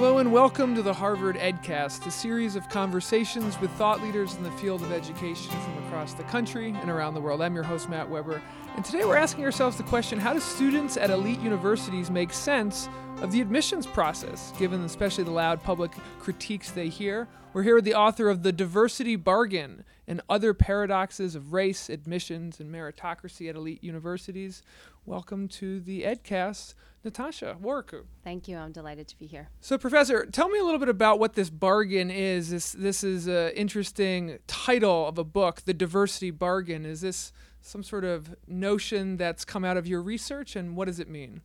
Hello and welcome to the Harvard EdCast, a series of conversations with thought leaders in the field of education from across the country and around the world. I'm your host, Matt Weber, and today we're asking ourselves the question how do students at elite universities make sense of the admissions process, given especially the loud public critiques they hear? We're here with the author of The Diversity Bargain and Other Paradoxes of Race, Admissions, and Meritocracy at Elite Universities. Welcome to the EdCast. Natasha Warikoo. Thank you. I'm delighted to be here. So, Professor, tell me a little bit about what this bargain is. This this is an interesting title of a book, The Diversity Bargain. Is this some sort of notion that's come out of your research, and what does it mean?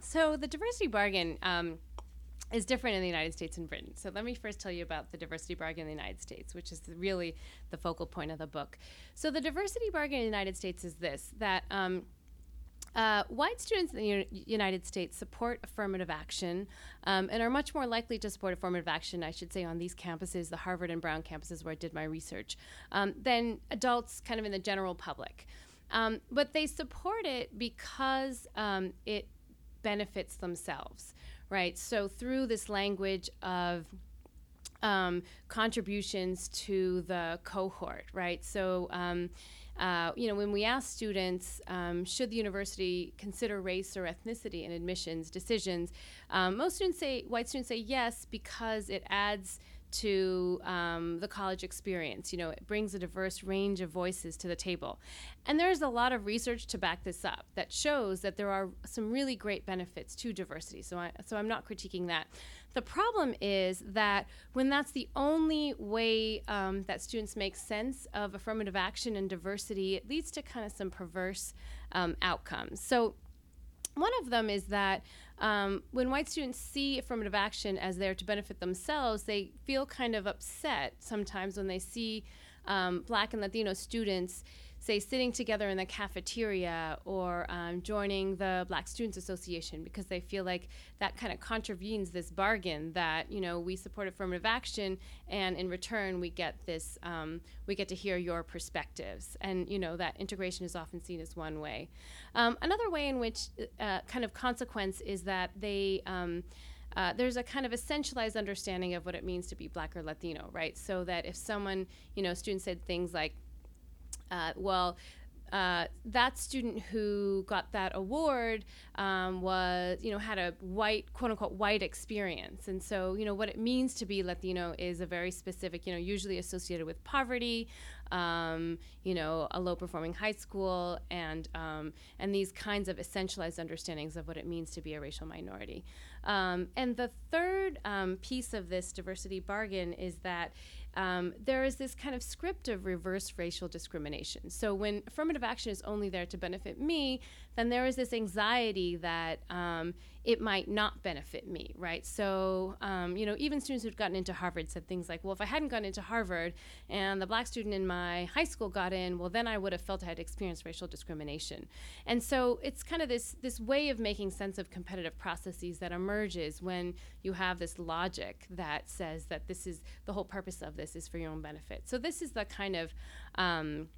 So, the diversity bargain um, is different in the United States and Britain. So, let me first tell you about the diversity bargain in the United States, which is really the focal point of the book. So, the diversity bargain in the United States is this that um, uh, white students in the U- United States support affirmative action um, and are much more likely to support affirmative action, I should say, on these campuses, the Harvard and Brown campuses where I did my research, um, than adults kind of in the general public. Um, but they support it because um, it benefits themselves, right? So through this language of um, contributions to the cohort, right? So um, uh, you know, when we ask students, um, should the university consider race or ethnicity in admissions decisions, um, most students say, white students say yes because it adds to um, the college experience. You know, it brings a diverse range of voices to the table. And there's a lot of research to back this up that shows that there are some really great benefits to diversity. So, I, so I'm not critiquing that. The problem is that when that's the only way um, that students make sense of affirmative action and diversity, it leads to kind of some perverse um, outcomes. So, one of them is that um, when white students see affirmative action as there to benefit themselves, they feel kind of upset sometimes when they see um, black and Latino students say sitting together in the cafeteria or um, joining the Black Students Association because they feel like that kind of contravenes this bargain that you know we support affirmative action and in return we get this um, we get to hear your perspectives and you know that integration is often seen as one way. Um, another way in which uh, kind of consequence is that they um, uh, there's a kind of essentialized understanding of what it means to be black or Latino, right? So that if someone, you know, students said things like, uh, well, uh, that student who got that award um, was, you know, had a white, quote unquote, white experience. And so, you know, what it means to be Latino is a very specific, you know, usually associated with poverty, um, you know, a low performing high school, and, um, and these kinds of essentialized understandings of what it means to be a racial minority. Um, and the third um, piece of this diversity bargain is that um, there is this kind of script of reverse racial discrimination. So when affirmative action is only there to benefit me, then there is this anxiety that um, it might not benefit me, right? So, um, you know, even students who'd gotten into Harvard said things like, well, if I hadn't gotten into Harvard and the black student in my high school got in, well, then I would have felt I had experienced racial discrimination. And so it's kind of this, this way of making sense of competitive processes that emerges when you have this logic that says that this is the whole purpose of this is for your own benefit. So this is the kind of um,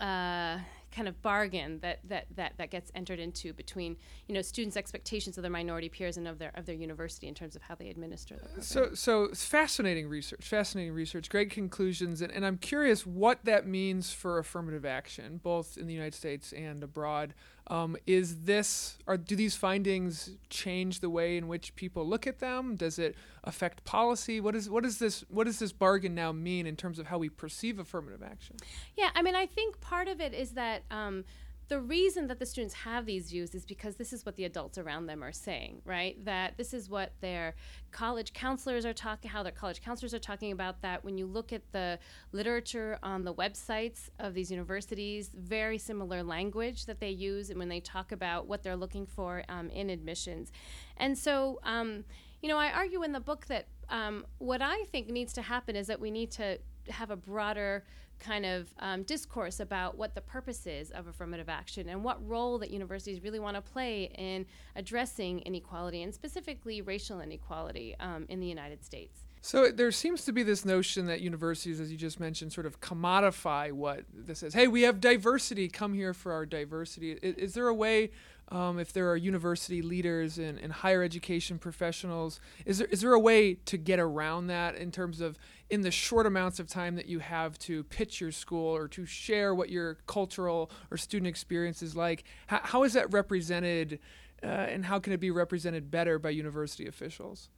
uh, kind of bargain that, that, that, that gets entered into between you know students' expectations of their minority peers and of their of their university in terms of how they administer the program. So so it's fascinating research, fascinating research, great conclusions, and, and I'm curious what that means for affirmative action, both in the United States and abroad. Um, is this or do these findings change the way in which people look at them? Does it affect policy? What is what is this what does this bargain now mean in terms of how we perceive affirmative action? Yeah, I mean, I think part of it is that um, the reason that the students have these views is because this is what the adults around them are saying, right? That this is what their college counselors are talking, how their college counselors are talking about that. When you look at the literature on the websites of these universities, very similar language that they use and when they talk about what they're looking for um, in admissions. And so, um, you know, I argue in the book that um, what I think needs to happen is that we need to have a broader kind of um, discourse about what the purpose is of affirmative action and what role that universities really want to play in addressing inequality and specifically racial inequality um, in the United States. So there seems to be this notion that universities, as you just mentioned, sort of commodify what this is. Hey, we have diversity. Come here for our diversity. Is, is there a way um, if there are university leaders and, and higher education professionals, is there, is there a way to get around that in terms of in the short amounts of time that you have to pitch your school or to share what your cultural or student experience is like? How, how is that represented uh, and how can it be represented better by university officials?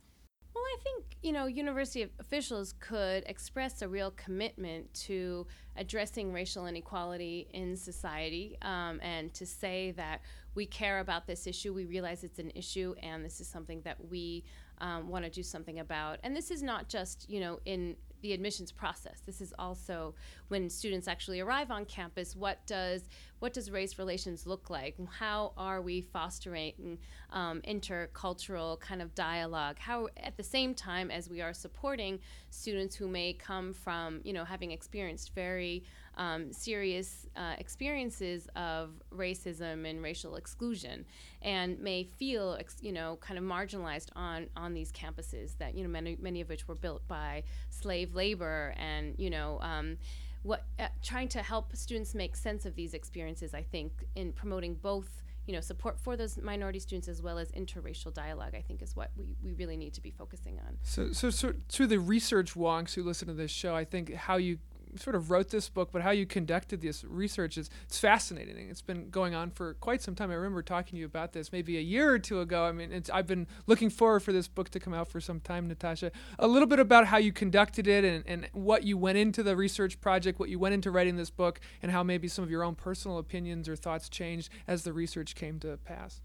I think, you know, university officials could express a real commitment to addressing racial inequality in society um, and to say that we care about this issue, we realize it's an issue, and this is something that we um, want to do something about. And this is not just, you know, in the admissions process. This is also when students actually arrive on campus. What does what does race relations look like? How are we fostering um, intercultural kind of dialogue? How at the same time as we are supporting students who may come from you know having experienced very um, serious uh, experiences of racism and racial exclusion, and may feel, you know, kind of marginalized on on these campuses that you know many many of which were built by slave labor, and you know. Um, what uh, trying to help students make sense of these experiences, I think, in promoting both you know support for those minority students as well as interracial dialogue i think is what we, we really need to be focusing on so so so to the research wonks who listen to this show i think how you sort of wrote this book, but how you conducted this research is it's fascinating. It's been going on for quite some time. I remember talking to you about this maybe a year or two ago. I mean, I've been looking forward for this book to come out for some time, Natasha. A little bit about how you conducted it and, and what you went into the research project, what you went into writing this book, and how maybe some of your own personal opinions or thoughts changed as the research came to pass.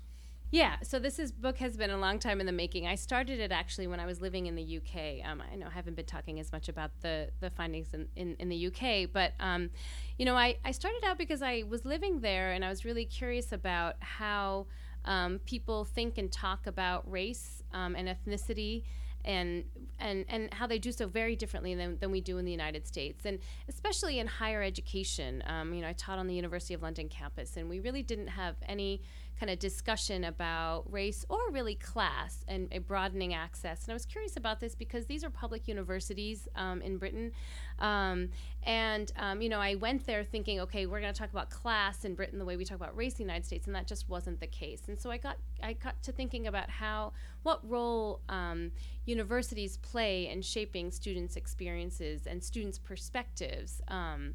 Yeah, so this is book has been a long time in the making. I started it actually when I was living in the UK. Um, I know I haven't been talking as much about the the findings in, in, in the UK, but um, you know, I, I started out because I was living there and I was really curious about how um, people think and talk about race um, and ethnicity and and and how they do so very differently than, than we do in the United States, and especially in higher education. Um, you know, I taught on the University of London campus, and we really didn't have any kind of discussion about race or really class and a broadening access. And I was curious about this because these are public universities um, in Britain. Um, and, um, you know, I went there thinking, okay, we're going to talk about class in Britain the way we talk about race in the United States, and that just wasn't the case. And so I got, I got to thinking about how, what role um, universities play in shaping students' experiences and students' perspectives. Um,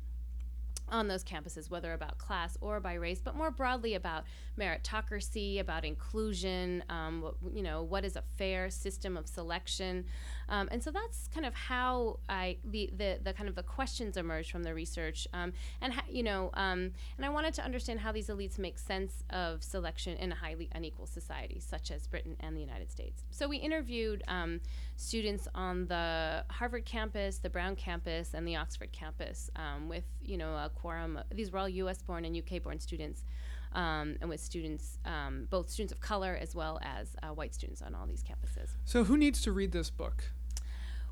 on those campuses, whether about class or by race, but more broadly about meritocracy, about inclusion, um, what, you know, what is a fair system of selection. Um, and so that's kind of how I, the, the, the kind of the questions emerged from the research. Um, and, ha- you know, um, and I wanted to understand how these elites make sense of selection in a highly unequal society, such as Britain and the United States. So we interviewed um, students on the Harvard campus, the Brown campus, and the Oxford campus um, with, you know, a quorum. These were all US born and UK born students. Um, and with students, um, both students of color as well as uh, white students on all these campuses. So, who needs to read this book?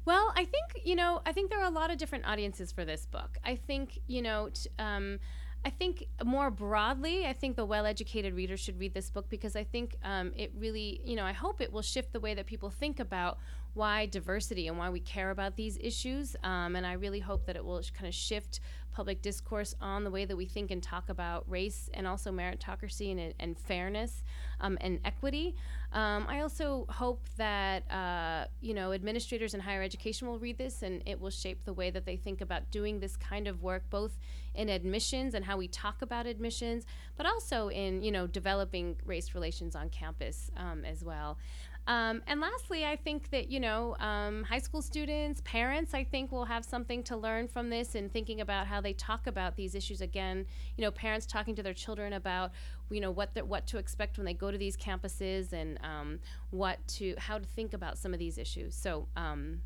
Well, I think you know, I think there are a lot of different audiences for this book. I think you know. T- um, I think more broadly, I think the well educated reader should read this book because I think um, it really, you know, I hope it will shift the way that people think about why diversity and why we care about these issues. Um, and I really hope that it will kind of shift public discourse on the way that we think and talk about race and also meritocracy and, and fairness um, and equity. Um, I also hope that uh, you know administrators in higher education will read this and it will shape the way that they think about doing this kind of work, both in admissions and how we talk about admissions, but also in you know developing race relations on campus um, as well. Um, and lastly, I think that, you know, um, high school students, parents, I think will have something to learn from this and thinking about how they talk about these issues again. You know, parents talking to their children about, you know, what the, what to expect when they go to these campuses and um, what to, how to think about some of these issues. So, um,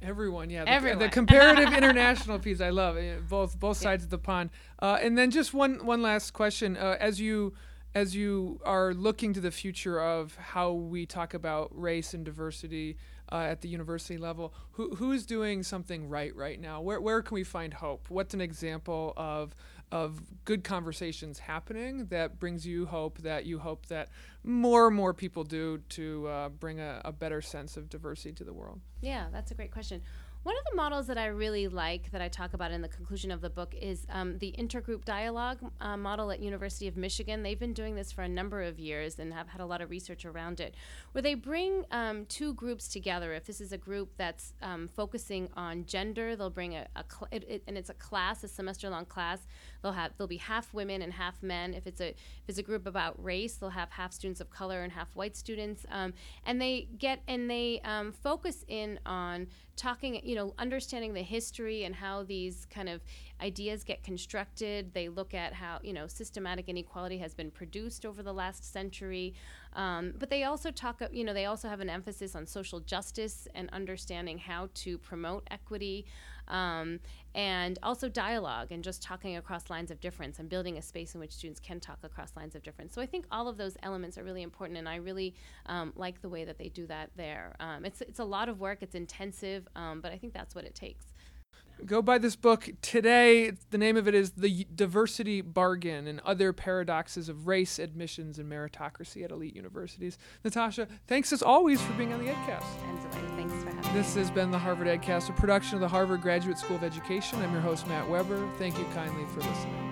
Everyone, yeah. The, Everyone. the comparative international piece, I love it, both both sides yeah. of the pond. Uh, and then just one one last question: uh, as you as you are looking to the future of how we talk about race and diversity uh, at the university level, who, who is doing something right right now? Where, where can we find hope? What's an example of, of good conversations happening that brings you hope, that you hope that more and more people do to uh, bring a, a better sense of diversity to the world? Yeah, that's a great question. One of the models that I really like that I talk about in the conclusion of the book is um, the intergroup dialogue uh, model at University of Michigan. They've been doing this for a number of years and have had a lot of research around it, where they bring um, two groups together. If this is a group that's um, focusing on gender, they'll bring a, a cl- it, it, and it's a class, a semester-long class. They'll have they'll be half women and half men. If it's a if it's a group about race, they'll have half students of color and half white students. Um, and they get and they um, focus in on talking, you know, understanding the history and how these kind of ideas get constructed. They look at how, you know, systematic inequality has been produced over the last century. Um, but they also talk, you know, they also have an emphasis on social justice and understanding how to promote equity. Um, and also dialogue and just talking across lines of difference and building a space in which students can talk across lines of difference. So I think all of those elements are really important, and I really um, like the way that they do that there. Um, it's it's a lot of work, it's intensive, um, but I think that's what it takes. Go buy this book today. The name of it is The Diversity Bargain and Other Paradoxes of Race, Admissions, and Meritocracy at Elite Universities. Natasha, thanks as always for being on the EdCast. And thanks for having me. This has been the Harvard EdCast, a production of the Harvard Graduate School of Education. I'm your host, Matt Weber. Thank you kindly for listening.